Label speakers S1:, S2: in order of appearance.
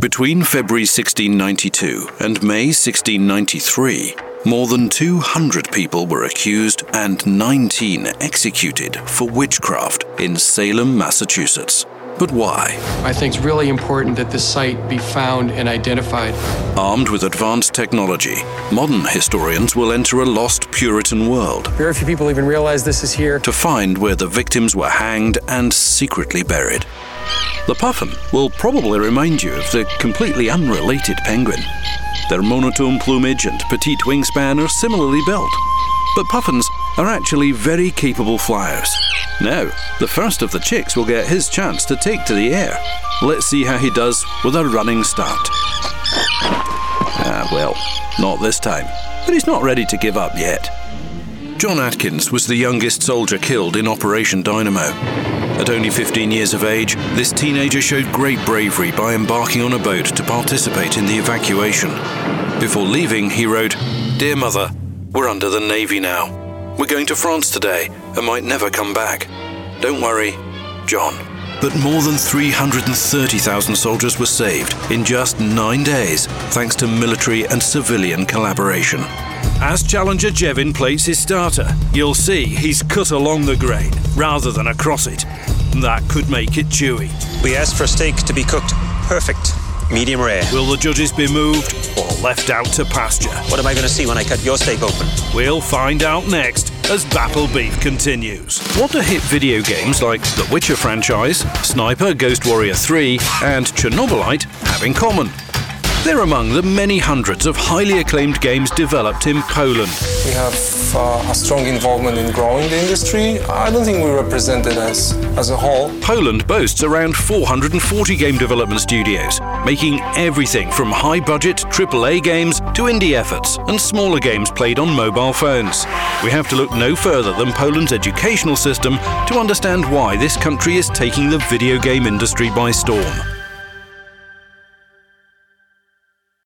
S1: Between February 1692 and May 1693, more than 200 people were accused and 19 executed for witchcraft in Salem, Massachusetts. But why?
S2: I think it's really important that this site be found and identified.
S1: Armed with advanced technology, modern historians will enter a lost Puritan world
S2: Very few people even realize this is here.
S1: to find where the victims were hanged and secretly buried. The puffin will probably remind you of the completely unrelated penguin. Their monotone plumage and petite wingspan are similarly built, but puffins are actually very capable flyers. Now, the first of the chicks will get his chance to take to the air. Let's see how he does with a running start. Ah, well, not this time. But he's not ready to give up yet. John Atkins was the youngest soldier killed in Operation Dynamo. At only 15 years of age, this teenager showed great bravery by embarking on a boat to participate in the evacuation. Before leaving, he wrote, Dear Mother, we're under the Navy now. We're going to France today and might never come back. Don't worry, John. But more than 330,000 soldiers were saved in just nine days thanks to military and civilian collaboration. As Challenger Jevin plates his starter, you'll see he's cut along the grain rather than across it. That could make it chewy.
S3: We asked for steak to be cooked perfect, medium rare.
S1: Will the judges be moved or left out to pasture?
S3: What am I going to see when I cut your steak open?
S1: We'll find out next as Battle Beef continues. What do hit video games like the Witcher franchise, Sniper, Ghost Warrior 3, and Chernobylite have in common? They're among the many hundreds of highly acclaimed games developed in Poland.
S4: We have uh, a strong involvement in growing the industry. I don't think we represent it as, as a whole.
S1: Poland boasts around 440 game development studios, making everything from high budget AAA games to indie efforts and smaller games played on mobile phones. We have to look no further than Poland's educational system to understand why this country is taking the video game industry by storm.